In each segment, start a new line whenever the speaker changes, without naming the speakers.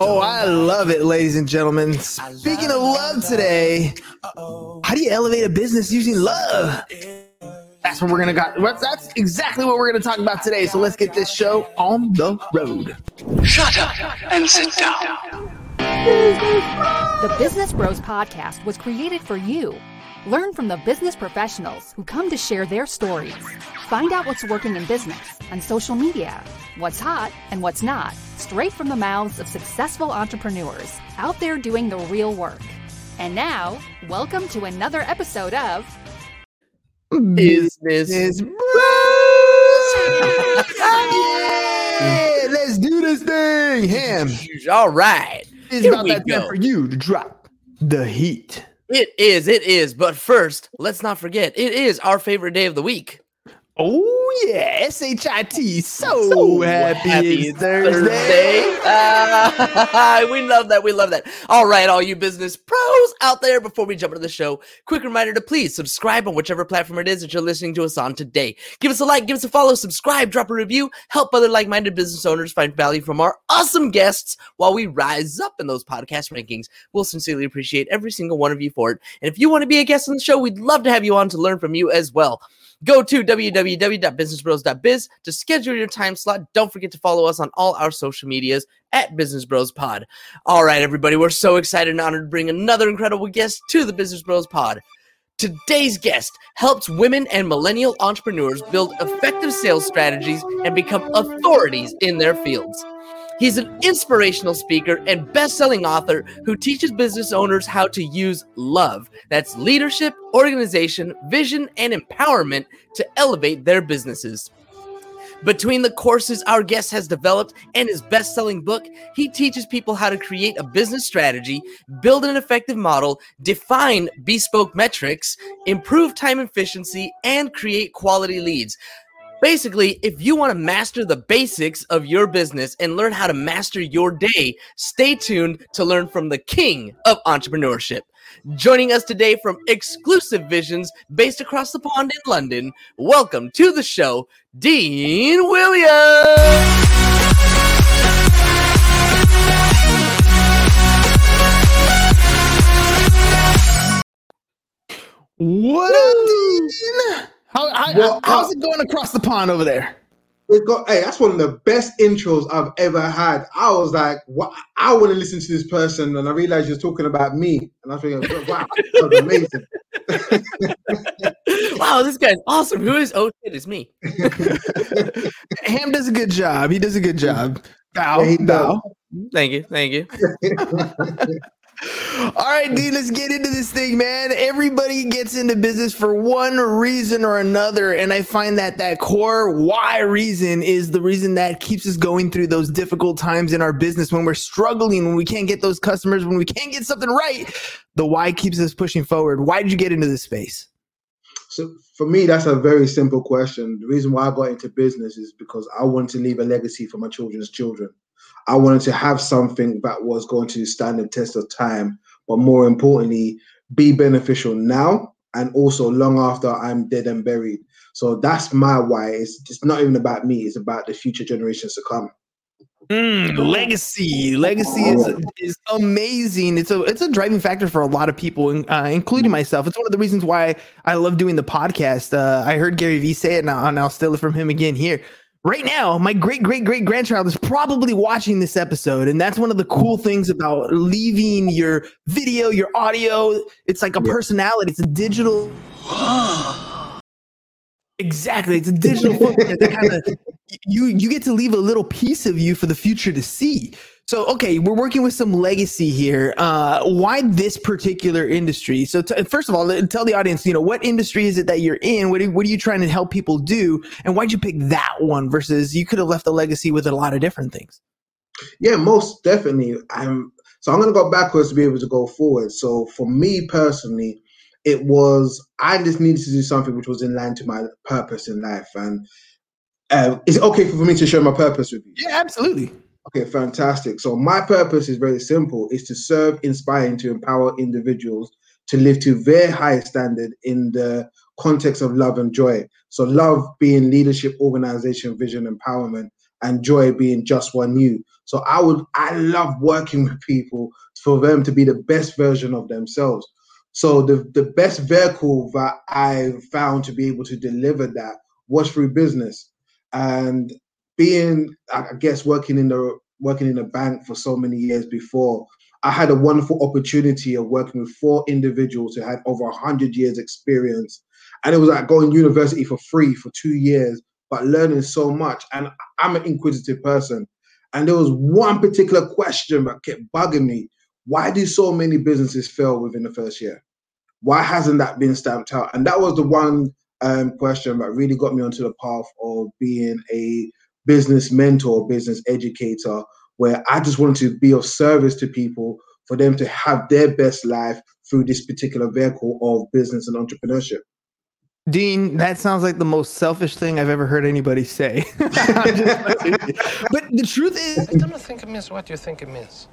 Oh, I love it, ladies and gentlemen. Speaking of love today, how do you elevate a business using love? That's what we're gonna got. That's exactly what we're gonna talk about today. So let's get this show on the road.
Shut up and sit down.
The Business Bros Podcast was created for you. Learn from the business professionals who come to share their stories. Find out what's working in business and social media, what's hot and what's not, straight from the mouths of successful entrepreneurs out there doing the real work. And now, welcome to another episode of
Business is Bros. yeah, let's do this thing, Ham.
All right.
It's
Here
about
we
that time
go.
for you to drop the heat.
It is, it is. But first, let's not forget, it is our favorite day of the week.
Oh yeah, S-H-I-T. So, happy, it's Thursday.
Ah, we love that. We love that. All right, all you business pros out there, before we jump into the show, quick reminder to please subscribe on whichever platform it is that you're listening to us on today. Give us a like, give us a follow, subscribe, drop a review, help other like minded business owners find value from our awesome guests while we rise up in those podcast rankings. We'll sincerely appreciate every single one of you for it. And if you want to be a guest on the show, we'd love to have you on to learn from you as well. Go to www.businessbros.biz to schedule your time slot. Don't forget to follow us on all our social medias at Business Bros Pod. All right, everybody, we're so excited and honored to bring another incredible guest to the Business Bros Pod. Today's guest helps women and millennial entrepreneurs build effective sales strategies and become authorities in their fields. He's an inspirational speaker and best-selling author who teaches business owners how to use love. That's leadership, organization, vision, and empowerment to elevate their businesses. Between the courses our guest has developed and his best selling book, he teaches people how to create a business strategy, build an effective model, define bespoke metrics, improve time efficiency, and create quality leads. Basically, if you want to master the basics of your business and learn how to master your day, stay tuned to learn from the king of entrepreneurship. Joining us today from Exclusive Visions, based across the pond in London, welcome to the show, Dean Williams.
What up, Dean? How, how,
Well,
how's
uh,
it going across the pond over there?
We've got hey, that's one of the best intros I've ever had. I was like, what I want to listen to this person, and I realized you're talking about me. And I was thinking, wow, that was amazing.
wow, this guy's awesome. Who is? Oh, shit, it's me.
Ham does a good job. He does a good job. Bow,
Yeah,
bow.
Thank you. Thank you.
All right, Dean, let's get into this thing, man. Everybody gets into business for one reason or another. And I find that that core why reason is the reason that keeps us going through those difficult times in our business when we're struggling, when we can't get those customers, when we can't get something right. The why keeps us pushing forward. Why did you get into this space?
So for me, that's a very simple question. The reason why I got into business is because I want to leave a legacy for my children's children. I wanted to have something that was going to stand the test of time, but more importantly, be beneficial now and also long after I'm dead and buried. So that's my why. It's just not even about me, it's about the future generations to come.
Mm, legacy, legacy is is amazing. It's a it's a driving factor for a lot of people, uh, including myself. It's one of the reasons why I love doing the podcast. Uh, I heard Gary Vee say it, now, and I'll steal it from him again here. Right now, my great great great grandchild is probably watching this episode, and that's one of the cool mm. things about leaving your video, your audio. It's like a personality. It's a digital. Exactly, it's a digital footprint that kind of you you get to leave a little piece of you for the future to see. So, okay, we're working with some legacy here. Uh, why this particular industry? So, t- first of all, tell the audience, you know, what industry is it that you're in? What are, what are you trying to help people do? And why'd you pick that one versus you could have left a legacy with a lot of different things?
Yeah, most definitely. I'm so I'm gonna go backwards to be able to go forward. So for me personally, it was I just needed to do something which was in line to my purpose in life. And uh, is it okay for me to share my purpose with you?
Yeah, absolutely.
Okay, fantastic. So my purpose is very simple: is to serve, inspire, and to empower individuals to live to their highest standard in the context of love and joy. So love being leadership, organization, vision, empowerment, and joy being just one you. So I would, I love working with people for them to be the best version of themselves. So the, the best vehicle that I found to be able to deliver that was through business. And being, I guess, working in the working in a bank for so many years before, I had a wonderful opportunity of working with four individuals who had over 100 years experience. And it was like going university for free for two years, but learning so much. And I'm an inquisitive person. And there was one particular question that kept bugging me. Why do so many businesses fail within the first year? Why hasn't that been stamped out? And that was the one um, question that really got me onto the path of being a business mentor, business educator, where I just wanted to be of service to people for them to have their best life through this particular vehicle of business and entrepreneurship.
Dean, that sounds like the most selfish thing I've ever heard anybody say. but the truth is,
I don't think it means what you think it means.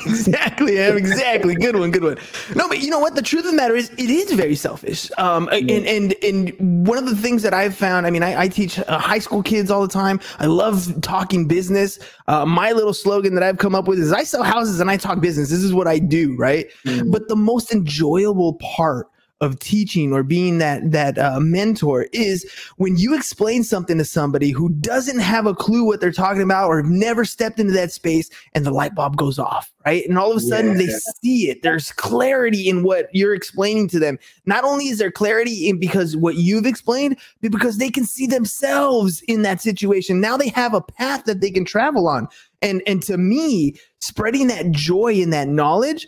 Exactly, exactly. Good one, good one. No, but you know what? The truth of the matter is, it is very selfish. Um, and and and one of the things that I've found, I mean, I, I teach uh, high school kids all the time. I love talking business. Uh, my little slogan that I've come up with is, "I sell houses and I talk business." This is what I do, right? But the most enjoyable part of teaching or being that that uh, mentor is when you explain something to somebody who doesn't have a clue what they're talking about or have never stepped into that space and the light bulb goes off right? And all of a sudden they see it. There's clarity in what you're explaining to them. Not only is there clarity in because what you've explained but because they can see themselves in that situation. Now they have a path that they can travel on. And and to me spreading that joy and that knowledge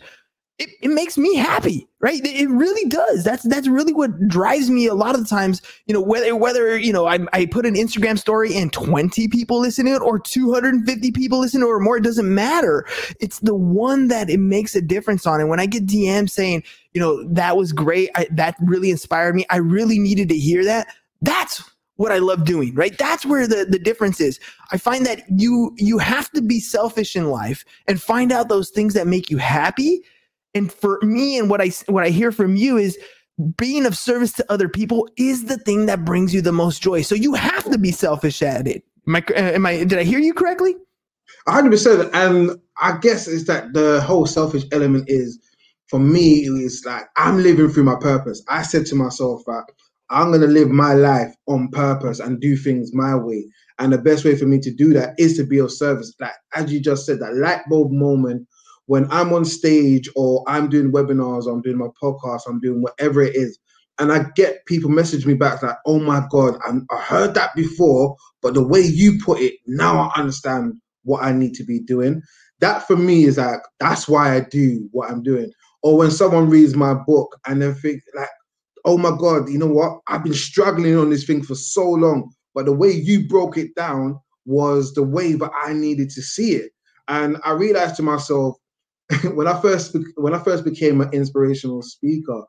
it, it makes me happy right it, really does that's that's really what drives me a lot of the times you know whether whether you know I, I put an instagram story and 20 people listen to it or 250 people listen to it or more it doesn't matter it's the one that it makes a difference on and when i get dms saying you know that was great I, that really inspired me i really needed to hear that that's what I love doing, right? That's where the, the difference is. I find that you you have to be selfish in life and find out those things that make you happy. And for me and what I what I hear from you is being of service to other people is the thing that brings you the most joy. So you have to be selfish at it. Am I, uh, am I did I hear you correctly?
hundred percent. And I guess is that the whole selfish element is for me it's like I'm living through my purpose. I said to myself that I'm gonna live my life on purpose and do things my way. And the best way for me to do that is to be of service. Like as you just said, that light bulb moment when I'm on stage or I'm doing webinars, I'm doing my podcast, I'm doing whatever it is. And I get people message me back like, oh my God, I, I heard that before, but the way you put it, now I understand what I need to be doing. That for me is like, that's why I do what I'm doing. Or when someone reads my book and then think like, oh my God, you know what? I've been struggling on this thing for so long, but the way you broke it down was the way that I needed to see it. And I realized to myself, when I first when I first became an inspirational speaker,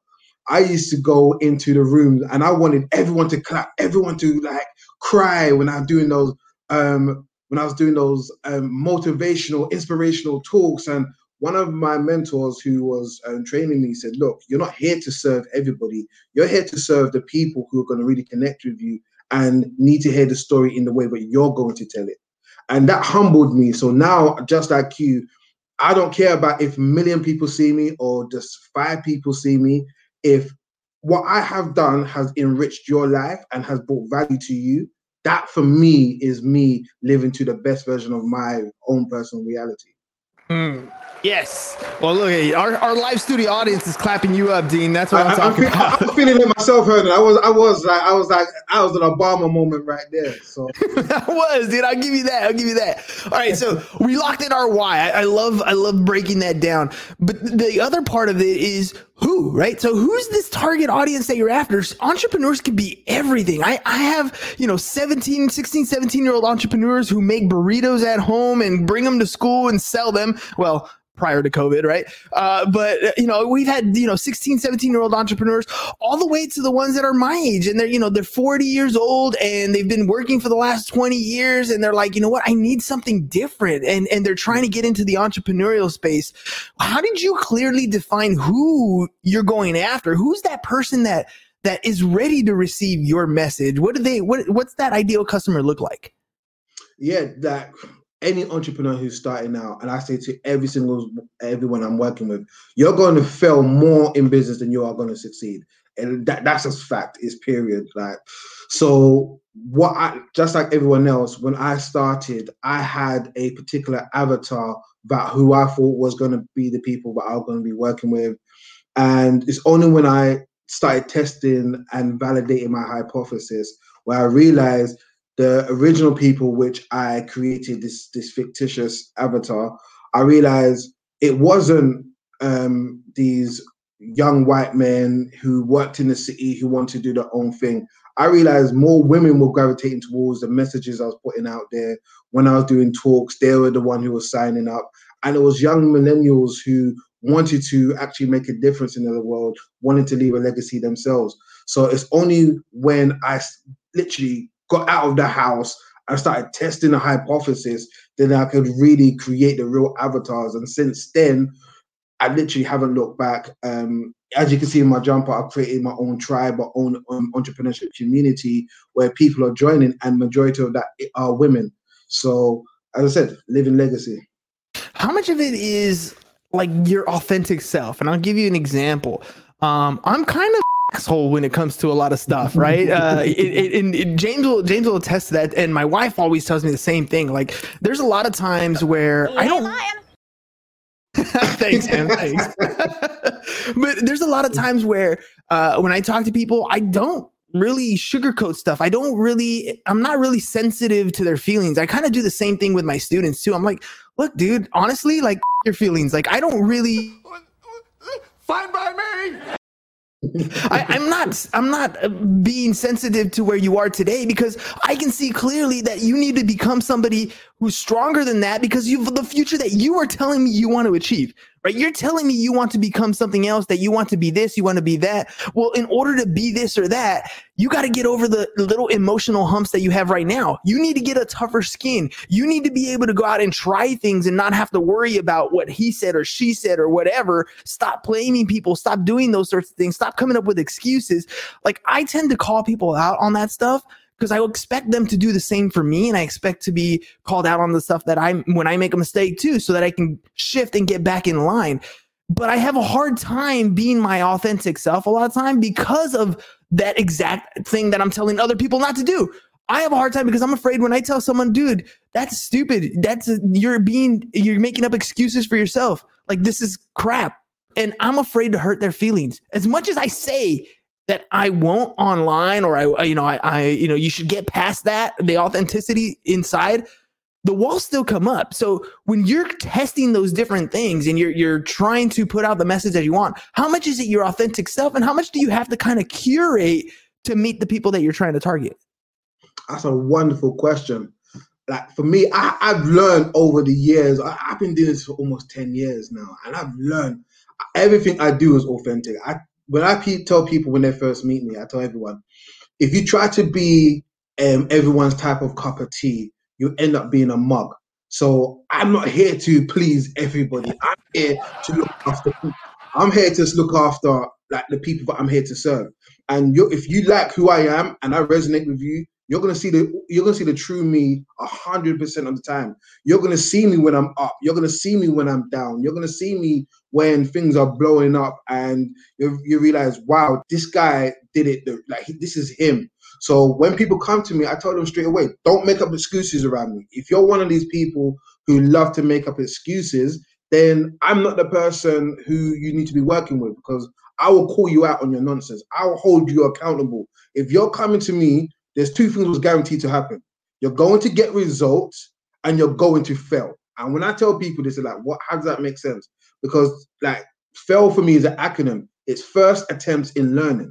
I used to go into the rooms and I wanted everyone to clap, everyone to like cry when I'm doing those um when I was doing those um, motivational, inspirational talks. And one of my mentors who was um, training me said, "Look, you're not here to serve everybody. You're here to serve the people who are going to really connect with you and need to hear the story in the way that you're going to tell it." And that humbled me. So now, just like you, I don't care about if million people see me or just five people see me. If what I have done has enriched your life and has brought value to you, that for me is me living to the best version of my own personal reality.
Yes. Well, look, hey, our, our live studio audience is clapping you up, Dean. That's what I,
I,
am
I'm,
talking about.
I'm feeling it myself, Hernan. I was, I was like, I was like, I was an Obama moment right there. So
that was, dude. I'll give you that. I'll give you that. All right, so we locked in our why. I, I love, I love breaking that down. But the other part of it is who, right? So who's this target audience that you're after? Entrepreneurs can be everything. I, I have, you know, 17, 16, 17 year old entrepreneurs who make burritos at home and bring them to school and sell them. Well, prior to COVID, right? Uh, but you know, we've had you know 16, 17 year old entrepreneurs, all the way to the ones that are my age, and they're you know they're 40 years old and they've been working for the last 20 years, and they're like, you know what, I need something different, and and they're trying to get into the entrepreneurial space. How did you clearly define who you're going after? Who's that person that that is ready to receive your message? What do they? What what's that ideal customer look like?
yeah, that any entrepreneur who's starting out, and I say to every single everyone I'm working with, you're going to fail more in business than you are going to succeed, and that that's a fact. Is period. Like, so what I just like everyone else, when I started, I had a particular avatar about who I thought was going to be the people that I was going to be working with, and it's only when I started testing and validating my hypothesis where I realized the original people which I created this this fictitious avatar, I realized it wasn't um, these young white men who worked in the city who wanted to do their own thing. I realized more women were gravitating towards the messages I was putting out there. When I was doing talks, they were the one who was signing up. And it was young millennials who wanted to actually make a difference in the world, wanted to leave a legacy themselves. So it's only when I literally got out of the house and started testing the hypothesis, then I could really create the real avatars. And since then, I literally haven't looked back. Um, as you can see in my jumper, I've created my own tribe, my own um, entrepreneurship community where people are joining, and majority of that are women. So, as I said, living legacy.
How much of it is like your authentic self? And I'll give you an example. Um, I'm kind of asshole when it comes to a lot of stuff, right? Uh, it, it, it, James will James will attest to that, and my wife always tells me the same thing. Like, there's a lot of times where I don't. thanks, man. Thanks. but there's a lot of times where uh, when I talk to people, I don't really sugarcoat stuff. I don't really, I'm not really sensitive to their feelings. I kind of do the same thing with my students too. I'm like, look, dude, honestly, like your feelings. Like, I don't really. I, am not I'm not uh, being sensitive to where you are today because I can see clearly that you need to become somebody who's stronger than that because you've the future that you are telling me you want to achieve right? You're telling me you want to become something else, that you want to be this, you want to be that. Well, in order to be this or that, you got to get over the little emotional humps that you have right now. You need to get a tougher skin. You need to be able to go out and try things and not have to worry about what he said or she said or whatever. Stop blaming people. Stop doing those sorts of things. Stop coming up with excuses. Like I tend to call people out on that stuff because I expect them to do the same for me, and I expect to be called out on the stuff that I'm when I make a mistake too, so that I can shift and get back in line. But I have a hard time being my authentic self a lot of time because of that exact thing that I'm telling other people not to do. I have a hard time because I'm afraid when I tell someone, dude, that's stupid. That's you're being you're making up excuses for yourself. Like this is crap. And I'm afraid to hurt their feelings. As much as I say that I won't online or I, you know, I, I, you know, you should get past that, the authenticity inside, the walls still come up. So when you're testing those different things and you're, you're trying to put out the message that you want, how much is it your authentic self and how much do you have to kind of curate to meet the people that you're trying to target?
That's a wonderful question. Like for me, I, have learned over the years, I, I've been doing this for almost 10 years now, and I've learned everything I do is authentic. I when I pe- tell people when they first meet me, I tell everyone, if you try to be um, everyone's type of cup of tea, you end up being a mug. So I'm not here to please everybody. I'm here to look after. I'm here to look after like the people that I'm here to serve. And you, if you like who I am and I resonate with you, you're gonna see the you're gonna see the true me hundred percent of the time. You're gonna see me when I'm up. You're gonna see me when I'm down. You're gonna see me when things are blowing up, and you, you realize, wow, this guy did it. Like this is him. So when people come to me, I tell them straight away, don't make up excuses around me. If you're one of these people who love to make up excuses, then I'm not the person who you need to be working with because I will call you out on your nonsense. I will hold you accountable. If you're coming to me there's two things was guaranteed to happen. You're going to get results and you're going to fail. And when I tell people this, is like, what how does that make sense? Because like fail for me is an acronym. It's first attempts in learning.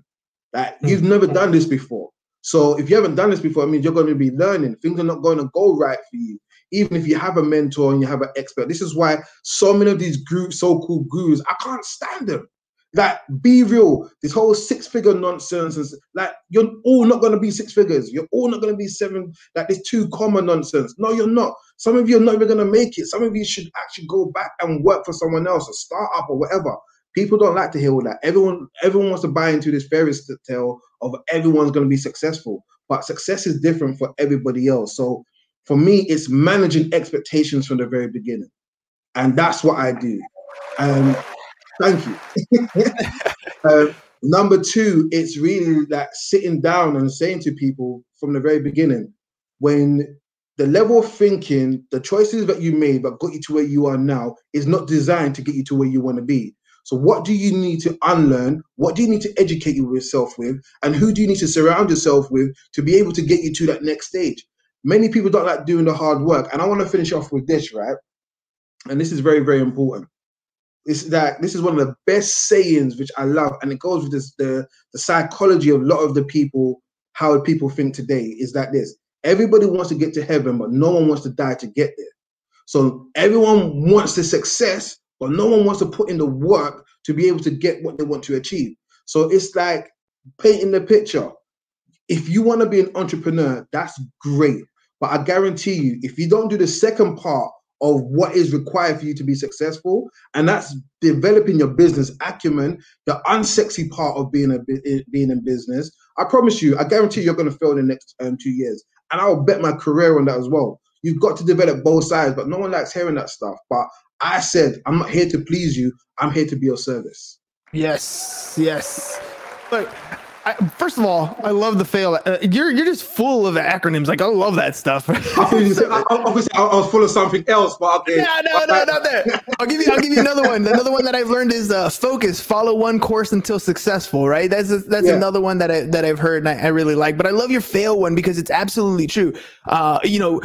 Like you've mm. never done this before. So if you haven't done this before, it means you're going to be learning. Things are not going to go right for you. Even if you have a mentor and you have an expert. This is why so many of these groups, so-called gurus, I can't stand them. Like, be real. This whole six figure nonsense is like you're all not gonna be six figures. You're all not gonna be seven. Like this too common nonsense. No, you're not. Some of you are not even gonna make it. Some of you should actually go back and work for someone else, a startup or whatever. People don't like to hear all that. Everyone, everyone wants to buy into this fairy tale of everyone's gonna be successful. But success is different for everybody else. So for me, it's managing expectations from the very beginning. And that's what I do. Um, thank you. uh, number two, it's really like sitting down and saying to people from the very beginning, when the level of thinking, the choices that you made that got you to where you are now is not designed to get you to where you want to be. So, what do you need to unlearn? What do you need to educate yourself with? And who do you need to surround yourself with to be able to get you to that next stage? Many people don't like doing the hard work. And I want to finish off with this, right? And this is very, very important. It's that this is one of the best sayings which I love, and it goes with this the, the psychology of a lot of the people, how people think today is that this everybody wants to get to heaven, but no one wants to die to get there. So everyone wants the success, but no one wants to put in the work to be able to get what they want to achieve. So it's like painting the picture. If you want to be an entrepreneur, that's great. But I guarantee you, if you don't do the second part of what is required for you to be successful, and that's developing your business acumen, the unsexy part of being a being in business. I promise you, I guarantee you're going to fail in the next um, two years, and I'll bet my career on that as well. You've got to develop both sides, but no one likes hearing that stuff. But I said, I'm not here to please you. I'm here to be of service.
Yes, yes. Look, I, first of all, I love the fail. Uh, you're you're just full of acronyms. Like I love that stuff.
obviously, I, obviously, I was full of something else, but okay.
Yeah, no, no, not that. I'll give you. I'll give you another one. Another one that I've learned is uh, focus. Follow one course until successful. Right. That's a, that's yeah. another one that I that I've heard and I, I, really like. But I love your fail one because it's absolutely true. Uh, you know,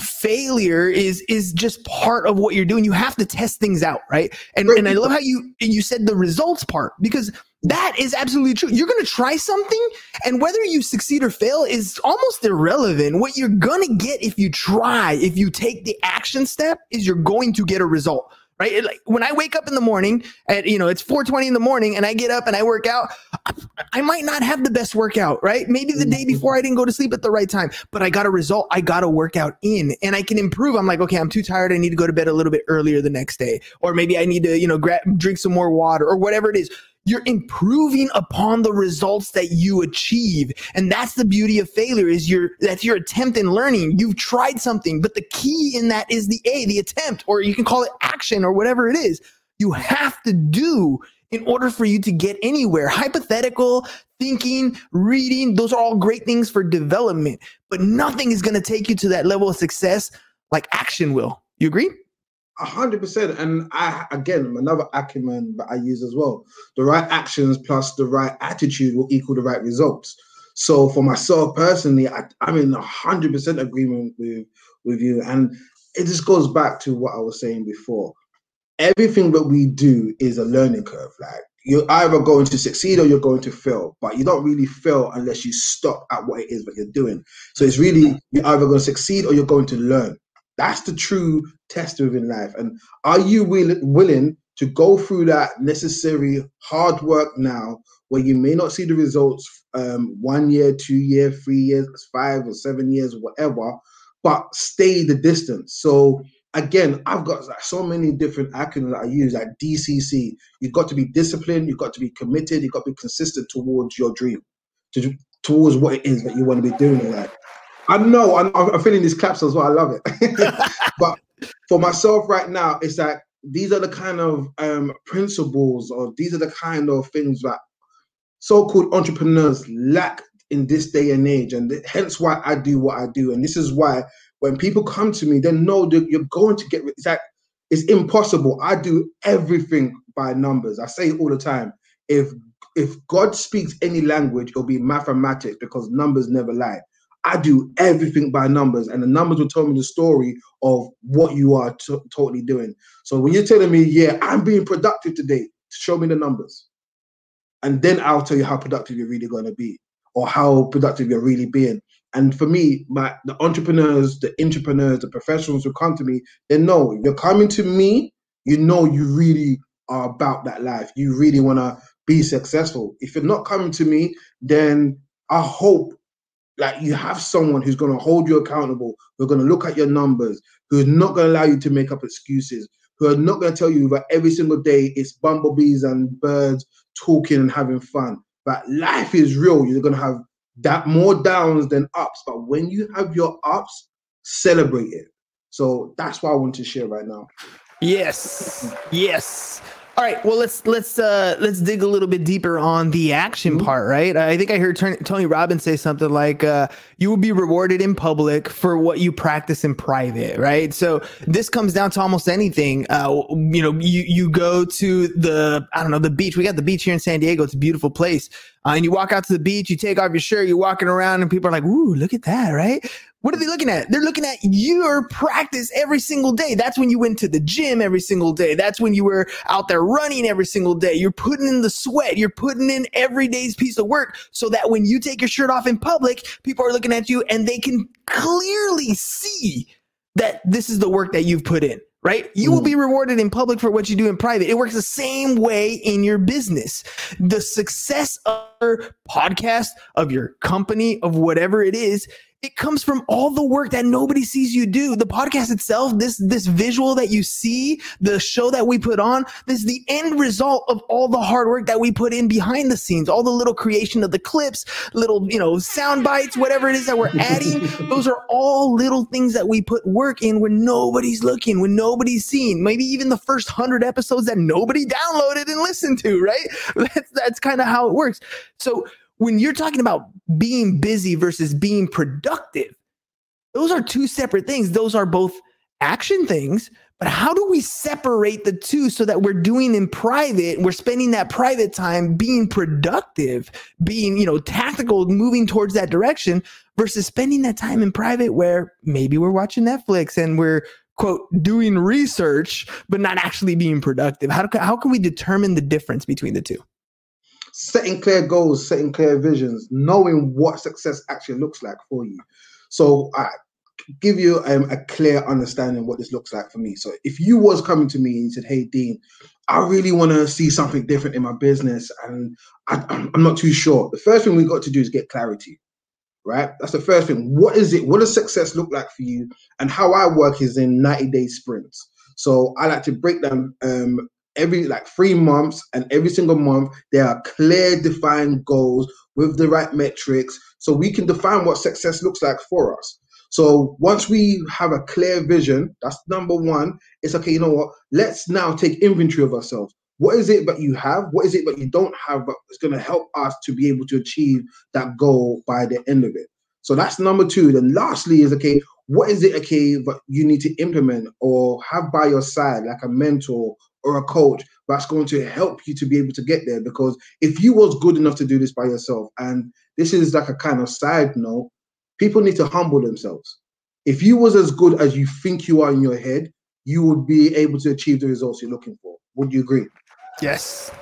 failure is is just part of what you're doing. You have to test things out, right? And and I love how you you said the results part because that is absolutely true. You're going to try something, and whether you succeed or fail is almost irrelevant. What you're going to get if you try, if you take the action step, is you're going to get a result right? It, like when I wake up in the morning at you know it's 4:20 in the morning and I get up and I work out, I, I, might not have the best workout, right? Maybe the day mm-hmm. before I didn't go to sleep at the right time, but I got a result. I got a workout in, and I can improve. I'm like, okay, I'm too tired. I need to go to bed a little bit earlier the next day, or maybe I need to you know grab, drink some more water or whatever it is you're improving upon the results that you achieve. And that's the beauty of failure is your that's your attempt in learning. You've tried something but the key in that is the a the attempt or you can call it action or whatever it is. You have to do in order for you to get anywhere. Hypothetical thinking reading those are all great things for development but nothing is going to take you to that level of success like action will. You agree
hundred percent. And I again another acumen that I use as well. The right actions plus the right attitude will equal the right results. So for myself personally, I, I'm in hundred percent agreement with with you. And it just goes back to what I was saying before. Everything that we do is a learning curve. Like you're either going to succeed or you're going to fail, but you don't really fail unless you stop at what it is that you're doing. So it's really you're either going to succeed or you're going to learn. That's the true test within life. And are you will, willing to go through that necessary hard work now where you may not see the results um, one year, two year, three years, five or seven years, whatever, but stay the distance. So again, I've got like, so many different acronyms that I use, like DCC. You've got to be disciplined, you've got to be committed, you've got to be consistent towards your dream, to, towards what it is that you want to be doing in. I know I'm, I'm feeling these claps as well. I love it. but for myself right now, it's that these are the kind of um, principles or these are the kind of things that so-called entrepreneurs lack in this day and age. And hence why I do what I do. And this is why when people come to me, they know that you're going to get it's like it's impossible. I do everything by numbers. I say it all the time. If if God speaks any language, it'll be mathematics because numbers never lie. I do everything by numbers, and the numbers will tell me the story of what you are t- totally doing. So when you're telling me, yeah, I'm being productive today, show me the numbers, and then I'll tell you how productive you're really going to be, or how productive you're really being. And for me, my the entrepreneurs, the entrepreneurs, the professionals who come to me, they know you're coming to me. You know you really are about that life. You really want to be successful. If you're not coming to me, then I hope like you have someone who's going to hold you accountable, who's going to look at your numbers, who's not going to allow you to make up excuses, who are not going to tell you that every single day it's bumblebees and birds talking and having fun. But life is real. You're going to have that more downs than ups. But when you have your ups, celebrate it. So that's what I want to share right now.
Yes. Yes. All right. Well, let's let's uh let's dig a little bit deeper on the action
Mhm.
part, right? I think I heard Tony Tony Robbins say something like, uh, "You will be rewarded in public for what you practice in private," right? So this comes down to almost anything. Uh, you know, you you go to the I don't know the beach. We got the beach here in San Diego. It's a beautiful place. Uh, and you walk out to the beach. You take off your shirt. You're walking around, and people are like, "Ooh, look at that!" Right? What are they looking at? They're looking at your practice every single day. That's when you went to the gym every single day. That's when you were out there running every single day. You're putting in the sweat. You're putting in every day's piece of work so that when you take your shirt off in public, people are looking at you and they can clearly see that this is the work that you've put in. Right? You will be mm. rewarded in public for what you do in private. It works the same way in your business. The success of your podcast, of your company, of whatever it is, it comes from all the work that nobody sees you do. The podcast itself, this this visual that you see, the show that we put on, this is the end result of all the hard work that we put in behind the scenes, all the little creation of the clips, little, you know, sound bites, whatever it is that we're adding. Those are all little things that we put work in when nobody's looking, when nobody's seeing. Maybe even the first 100 episodes that nobody downloaded and listened to, right? That's that's kind of how it works. So when you're talking about being busy versus being productive, those are two separate things. Those are both action things, but how do we separate the two so that we're doing in private, we're spending that private time being productive, being, you know, tactical, moving towards that direction versus spending that time in private where maybe we're watching Netflix and we're quote doing research but not actually being productive. How how can we determine the difference between the two?
Setting clear goals, setting clear visions, knowing what success actually looks like for you. So I give you um, a clear understanding what this looks like for me. So if you was coming to me and you said, "Hey Dean, I really want to see something different in my business, and I, I'm not too sure," the first thing we got to do is get clarity. Right, that's the first thing. What is it? What does success look like for you? And how I work is in 90 day sprints. So I like to break down um, every like three months and every single month there are clear defined goals with the right metrics so we can define what success looks like for us. So once we have a clear vision that's number one it's okay you know what? Let's now take inventory of ourselves. What is it that you have? What is it that you don't have but it's going to help us to be able to achieve that goal by the end of it? So that's number two. Then lastly is okay what is it okay that you need to implement or have by your side like a mentor or a coach that's going to help you to be able to get there. Because if you was good enough to do this by yourself and this is like a kind of side note people need to humble themselves. If you was as good as you think you are in your head you would be able to achieve the results you're looking for. Would you agree?
Yes.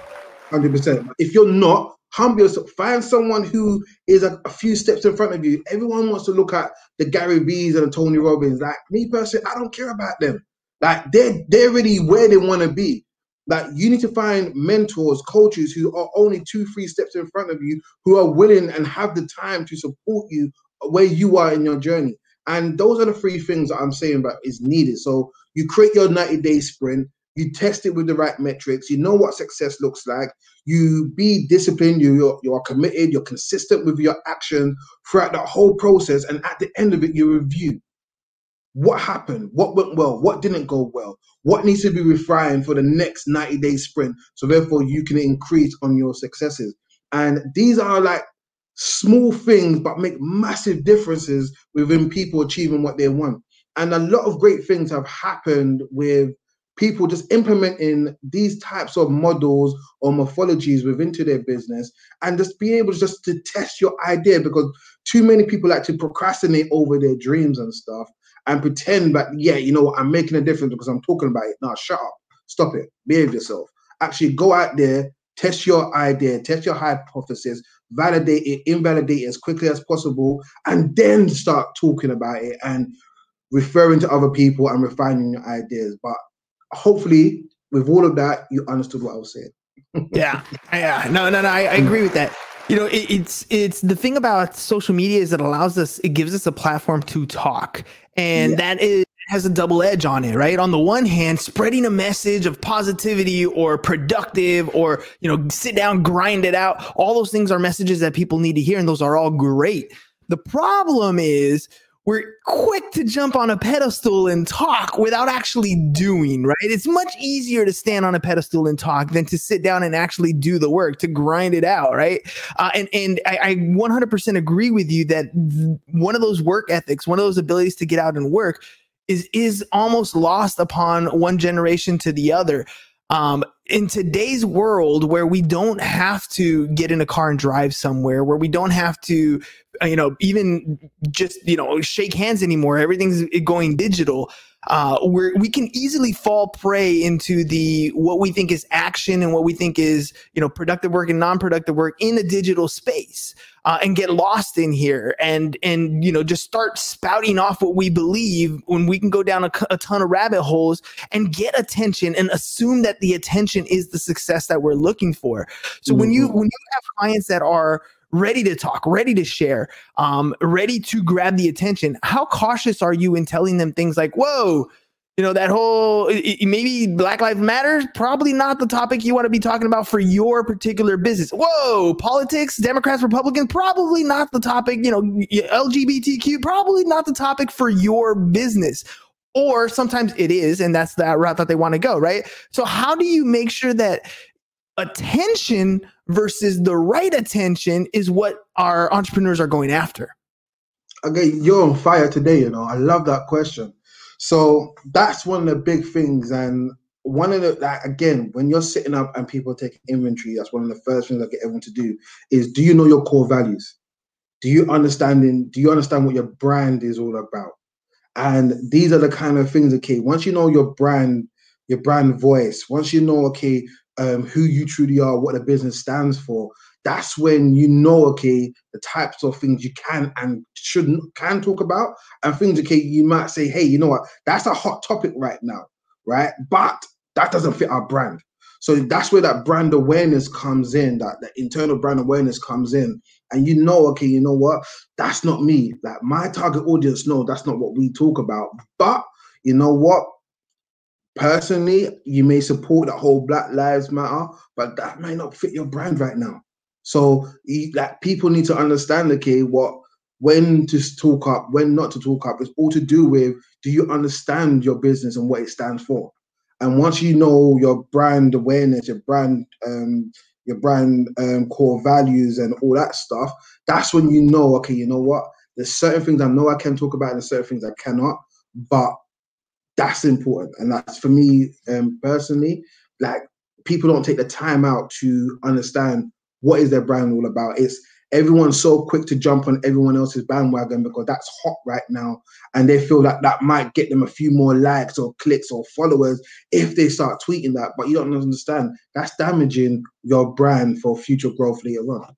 100% if you're not humble yourself. Find someone who is a, a few steps in front of you. Everyone wants to look at the gary v's and the tony robbins. Like me personally i don't care about them like they're they're already where they want to be. Like you need to find mentors coaches who are only two three steps in front of you who are willing and have the time to support you where you are in your journey. And those are the three things that i'm saying that is needed. So you create your 90 day sprint you test it with the right metrics you know what success looks like you be disciplined you you're, you are committed you're consistent with your action throughout the whole process and at the end of it you review what happened? What went well? What didn't go well? What needs to be refined for the next 90 day sprint? So therefore you can increase on your successes. And these are like small things but make massive differences within people achieving what they want. And a lot of great things have happened with people just implementing these types of models or morphologies within to their business and just be able just to test your idea because too many people like to procrastinate over their dreams and stuff and pretend that yeah you know what i'm making a difference because i'm talking about it. Now shut up. Stop it. Behave yourself. Actually go out there test your idea test your hypothesis validate it invalidate it as quickly as possible and then start talking about it and referring to other people and refining your ideas. But hopefully with all of that you understood what i was saying.
Yeah. Yeah. No no no I, I agree with that you know it, it's it's the thing about social media is it allows us it gives us a platform to talk. And
Yeah.
that is has a double edge on it right? On the one hand spreading a message of positivity or productive or you know sit down grind it out. All those things are messages that people need to hear and those are all great. The problem is we're quick to jump on a pedestal and talk without actually doing, right? It's much easier to stand on a pedestal and talk than to sit down and actually do the work to grind it out, right? Uh, and and I, I 100% agree with you that one of those work ethics, one of those abilities to get out and work is is almost lost upon one generation to the other. Um, in today's world where we don't have to get in a car and drive somewhere, where we don't have to, you know, even just, you know, shake hands anymore, everything's going digital. Uh, where we can easily fall prey into the what we think is action and what we think is you know productive work and non-productive work in a digital space uh, and get lost in here and and you know just start spouting off what we believe when we can go down a, a ton of rabbit holes and get attention and assume that the attention is the success that we're looking for so when you mm-hmm. when you have clients that are ready to talk, ready to share, um, ready to grab the attention. How cautious are you in telling them things like, whoa, you know that whole maybe black lives matter probably not the topic you want to be talking about for your particular business. Whoa politics democrats republicans probably not the topic you know lgbtq probably not the topic for your business. Or sometimes it is and that's that route that they want to go right? So how do you make sure that attention versus the right attention is what our entrepreneurs are going after?
Okay you're on fire today you know. I love that question so that's one of the big things. And one of the that again, when you're sitting up and people take inventory, that's one of the first things I get everyone to do is do you know your core values? Do you understanding? Do you understand what your brand is all about? And these are the kind of things. Okay, once you know your brand, your brand voice, once you know okay um, who you truly are, what the business stands for, that's when you know, okay, the types of things you can and shouldn't can talk about, and things, okay, you might say, hey, you know what, that's a hot topic right now, right? But that doesn't fit our brand. So that's where that brand awareness comes in, that the internal brand awareness comes in. And you know, okay, you know what? That's not me. Like my target audience, no, that's not what we talk about. But you know what? Personally, you may support the whole Black Lives Matter, but that might not fit your brand right now. So like people need to understand, okay, what when to talk up, when not to talk up. It's all to do with do you understand your business and what it stands for? And once you know your brand awareness, your brand um, your brand um, core values and all that stuff, that's when you know, okay, you know what? There's certain things I know I can talk about and certain things I cannot, but that's important. And that's for me um, personally, like people don't take the time out to understand what is their brand all about? It's everyone's so quick to jump on everyone else's bandwagon because that's hot right now. And they feel that that might get them a few more likes or clicks or followers if they start tweeting that. But you don't understand that's damaging your brand for future growth later on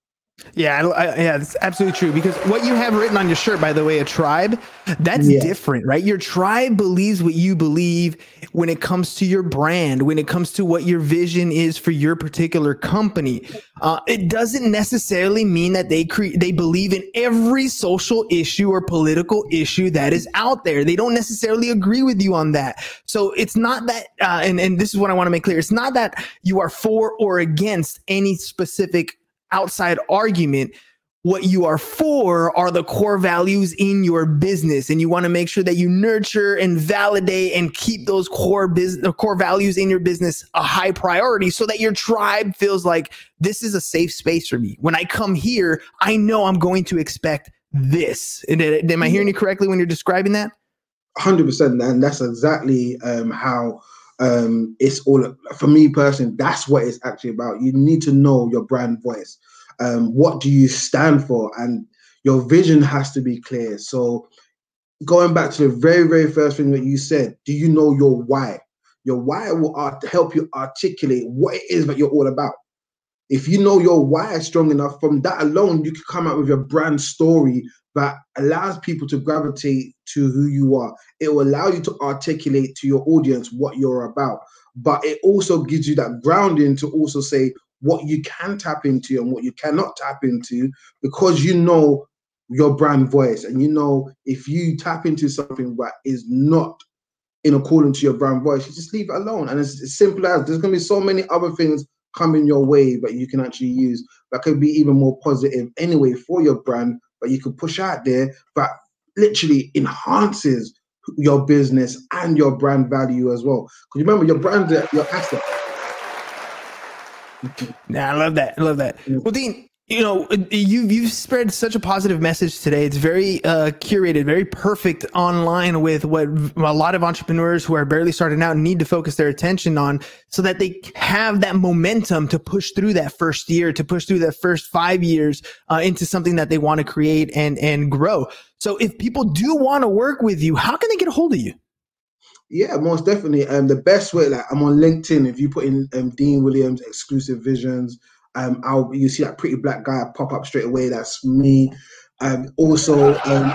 yeah, I, yeah, it's absolutely true. Because what you have written on your shirt, by the way, a tribe, that's yeah. different, right? Your tribe believes what you believe when it comes to your brand, when it comes to what your vision is for your particular company. Uh, it doesn't necessarily mean that they create, they believe in every social issue or political issue that is out there. They don't necessarily agree with you on that. So it's not that, uh, and and this is what I want to make clear. It's not that you are for or against any specific outside argument what you are for are the core values in your business. And you want to make sure that you nurture and validate and keep those core business core values in your business a high priority so that your tribe feels like this is a safe space for me. When i come here i know i'm going to expect this. And, am i hearing you correctly when you're describing that?
100% and that's exactly um, how um, it's all for me personally. That's what it's actually about. You need to know your brand voice. Um, what do you stand for? And your vision has to be clear. So, going back to the very, very first thing that you said, do you know your why? Your why will art- help you articulate what it is that you're all about. If you know your why strong enough, from that alone, you can come out with your brand story that allows people to gravitate to who you are. It will allow you to articulate to your audience what you're about. But it also gives you that grounding to also say what you can tap into and what you cannot tap into because you know your brand voice and you know if you tap into something that is not in accordance to your brand voice, you just leave it alone. And it's as simple as there's gonna be so many other things coming your way that you can actually use that could be even more positive anyway for your brand but you could push out there. But literally enhances your business and your brand value as well. Because remember, your brand, your asset.
Nah, I love that. I love that. Well, Dean, you know you you've spread such a positive message today it's very uh, curated very perfect online with what a lot of entrepreneurs who are barely starting out need to focus their attention on so that they have that momentum to push through that first year to push through that first five years uh, into something that they want to create and and grow so if people do want to work with you how can they get a hold of you
yeah, most definitely. Um, the best way, like I'm on LinkedIn. If you put in um, Dean Williams exclusive visions, um, I'll you see that pretty black guy pop up straight away. That's me. Um, also, um,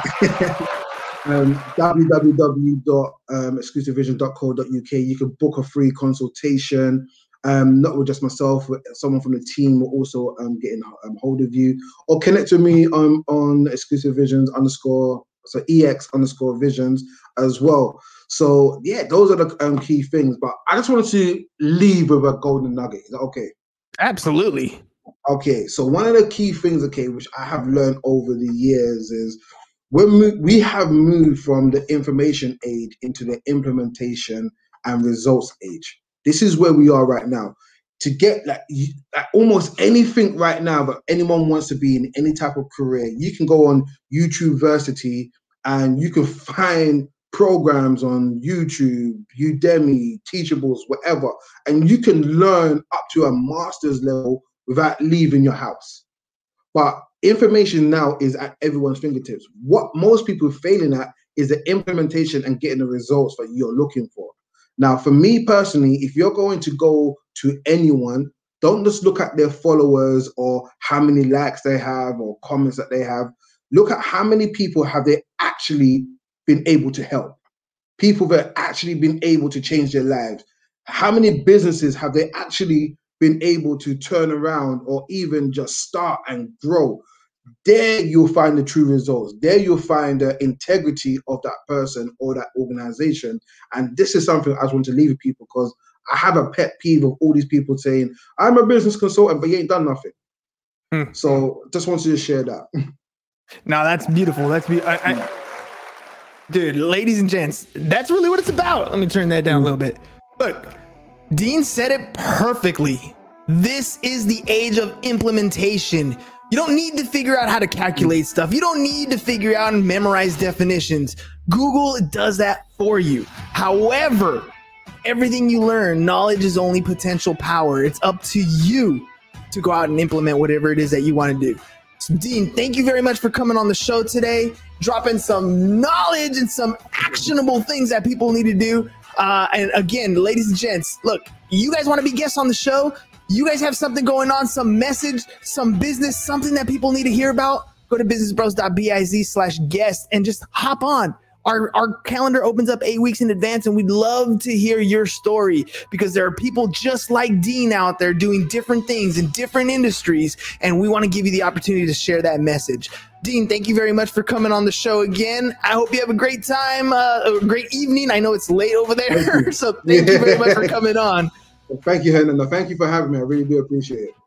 um, www.exclusivevision.co.uk. You can book a free consultation. Um, not with just myself, but someone from the team will also um, get in um, hold of you or connect with me on on exclusive visions underscore so ex underscore visions as well. So yeah, those are the um, key things. But I just wanted to leave with a golden nugget. Okay?
Absolutely.
Okay, so one of the key things, okay, which I have learned over the years is when we have moved from the information age into the implementation and results age. This is where we are right now. To get like, like almost anything right now that anyone wants to be in any type of career, you can go on YouTube Versity and you can find programs on YouTube, Udemy, Teachables, whatever, and you can learn up to a master's level without leaving your house. But information now is at everyone's fingertips. What most people failing at is the implementation and getting the results that you're looking for. Now, for me personally, if you're going to go to anyone, don't just look at their followers or how many likes they have or comments that they have. Look at how many people have they actually been able to help, people that actually been able to change their lives. How many businesses have they actually been able to turn around or even just start and grow? There you'll find the true results. There you'll find the integrity of that person or that organization. And this is something I just want to leave with people because I have a pet peeve of all these people saying, I'm a business consultant, but you ain't done nothing. Hmm. So just wanted to share that.
Now that's beautiful. That's be- I, I, Dude, ladies and gents, that's really what it's about. Let me turn that down a little bit. Look, Dean said it perfectly. This is the age of implementation. You don't need to figure out how to calculate stuff. You don't need to figure out and memorize definitions. Google does that for you. However, everything you learn, knowledge is only potential power. It's up to you to go out and implement whatever it is that you want to do. So, Dean, thank you very much for coming on the show today dropping some knowledge and some actionable things that people need to do. Uh, and again, ladies and gents, look, you guys want to be guests on the show? You guys have something going on, some message, some business, something that people need to hear about? Go to businessbros.biz slash guest and just hop on. Our, our calendar opens up eight weeks in advance, and we'd love to hear your story because there are people just like Dean out there doing different things in different industries, and we want to give you the opportunity to share that message. Dean, thank you very much for coming on the show again. I hope you have a great time, uh, a great evening. I know it's late over there, so thank you very much for coming on.
Thank you, Hernan. Thank you for having me. I really do appreciate it.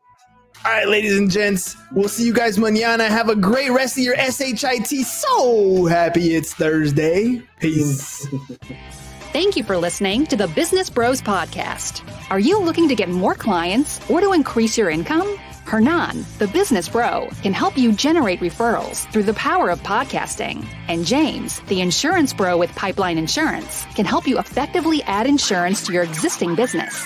All right, ladies and gents, we'll see you guys mañana. Have a great rest of your SHIT. So happy it's Thursday. Peace.
Thank you for listening to the Business Bros Podcast. Are you looking to get more clients or to increase your income? Hernan, the business bro, can help you generate referrals through the power of podcasting. And James, the insurance bro with Pipeline Insurance, can help you effectively add insurance to your existing business.